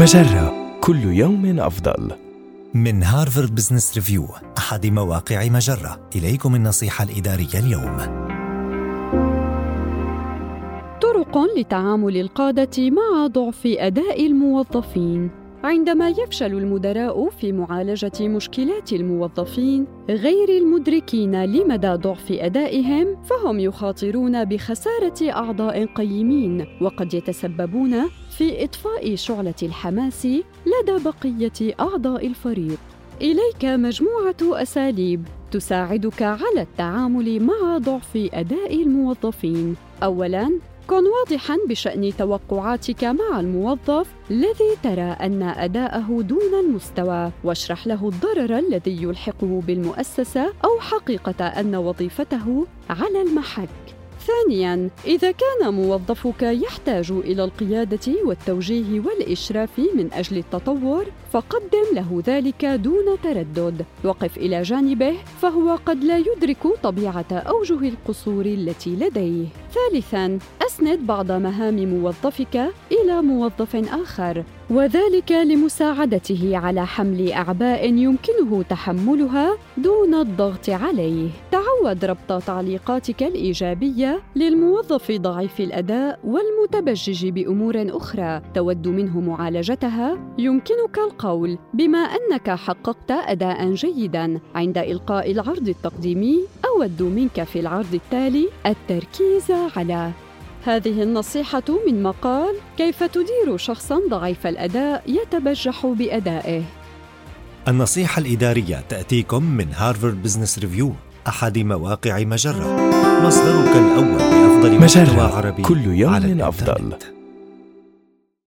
مجرة. كل يوم أفضل. من هارفارد بزنس ريفيو أحد مواقع مجرة. إليكم النصيحة الإدارية اليوم. طرق لتعامل القادة مع ضعف أداء الموظفين. عندما يفشل المدراء في معالجة مشكلات الموظفين غير المدركين لمدى ضعف أدائهم فهم يخاطرون بخسارة أعضاء قيمين وقد يتسببون في إطفاء شعلة الحماس لدى بقية أعضاء الفريق. إليك مجموعة أساليب تساعدك على التعامل مع ضعف أداء الموظفين. أولاً، كن واضحا بشأن توقعاتك مع الموظف الذي ترى أن أداءه دون المستوى. واشرح له الضرر الذي يلحقه بالمؤسسة أو حقيقة أن وظيفته على المحك. ثانيا إذا كان موظفك يحتاج إلى القيادة والتوجيه والإشراف من أجل التطور فقدم له ذلك دون تردد. وقف إلى جانبه فهو قد لا يدرك طبيعة أوجه القصور التي لديه. ثالثا اسند بعض مهام موظفك إلى موظف آخر وذلك لمساعدته على حمل أعباء يمكنه تحملها دون الضغط عليه. تعود ربط تعليقاتك الإيجابية للموظف ضعيف الأداء والمتبجج بأمور أخرى تود منه معالجتها. يمكنك القول بما أنك حققت اداء جيدا عند إلقاء العرض التقديمي أود منك في العرض التالي التركيز على هذه النصيحة من مقال كيف تدير شخصا ضعيف الأداء يتبجح بأدائه. النصيحة الإدارية تأتيكم من هارفارد بزنس ريفيو أحد مواقع مجرة مصدرك الأول لأفضل مجرة كل يوم أفضل.